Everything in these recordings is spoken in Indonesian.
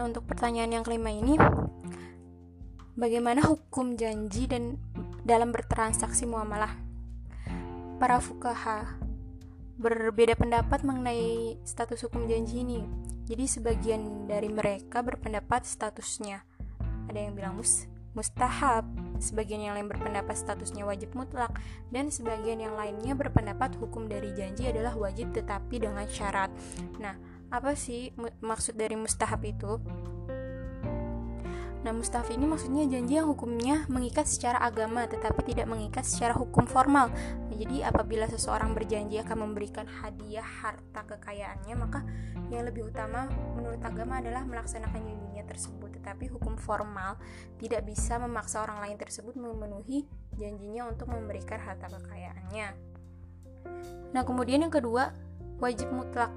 Nah, untuk pertanyaan yang kelima ini bagaimana hukum janji dan dalam bertransaksi muamalah? Para fukaha berbeda pendapat mengenai status hukum janji ini. Jadi sebagian dari mereka berpendapat statusnya ada yang bilang mus mustahab, sebagian yang lain berpendapat statusnya wajib mutlak, dan sebagian yang lainnya berpendapat hukum dari janji adalah wajib tetapi dengan syarat. Nah, apa sih maksud dari mustahab itu? Nah, mustahab ini maksudnya janji yang hukumnya mengikat secara agama tetapi tidak mengikat secara hukum formal. Nah, jadi apabila seseorang berjanji akan memberikan hadiah harta kekayaannya, maka yang lebih utama menurut agama adalah melaksanakan janjinya tersebut. Tetapi hukum formal tidak bisa memaksa orang lain tersebut memenuhi janjinya untuk memberikan harta kekayaannya. Nah, kemudian yang kedua, wajib mutlak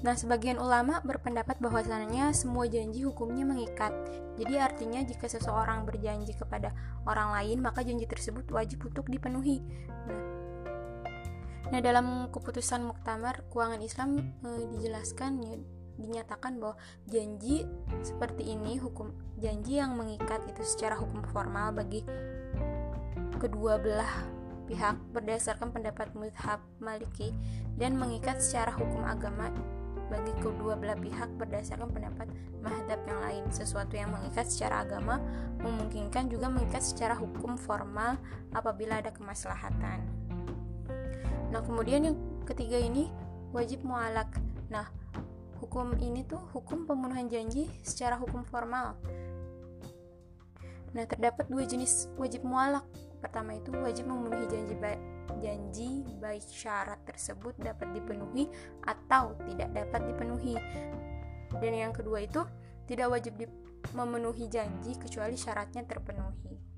Nah, sebagian ulama berpendapat bahwasannya semua janji hukumnya mengikat. Jadi artinya jika seseorang berjanji kepada orang lain, maka janji tersebut wajib untuk dipenuhi. Nah, nah dalam keputusan Muktamar Keuangan Islam e, dijelaskan ya dinyatakan bahwa janji seperti ini hukum janji yang mengikat itu secara hukum formal bagi kedua belah pihak berdasarkan pendapat Mudhab Maliki dan mengikat secara hukum agama bagi kedua belah pihak berdasarkan pendapat mahadab yang lain. Sesuatu yang mengikat secara agama memungkinkan juga mengikat secara hukum formal apabila ada kemaslahatan. Nah, kemudian yang ketiga ini wajib mualak. Nah, hukum ini tuh hukum pemenuhan janji secara hukum formal. Nah, terdapat dua jenis wajib mualak. Pertama itu wajib memenuhi janji baik janji baik syarat tersebut dapat dipenuhi atau tidak dapat dipenuhi. Dan yang kedua itu tidak wajib memenuhi janji kecuali syaratnya terpenuhi.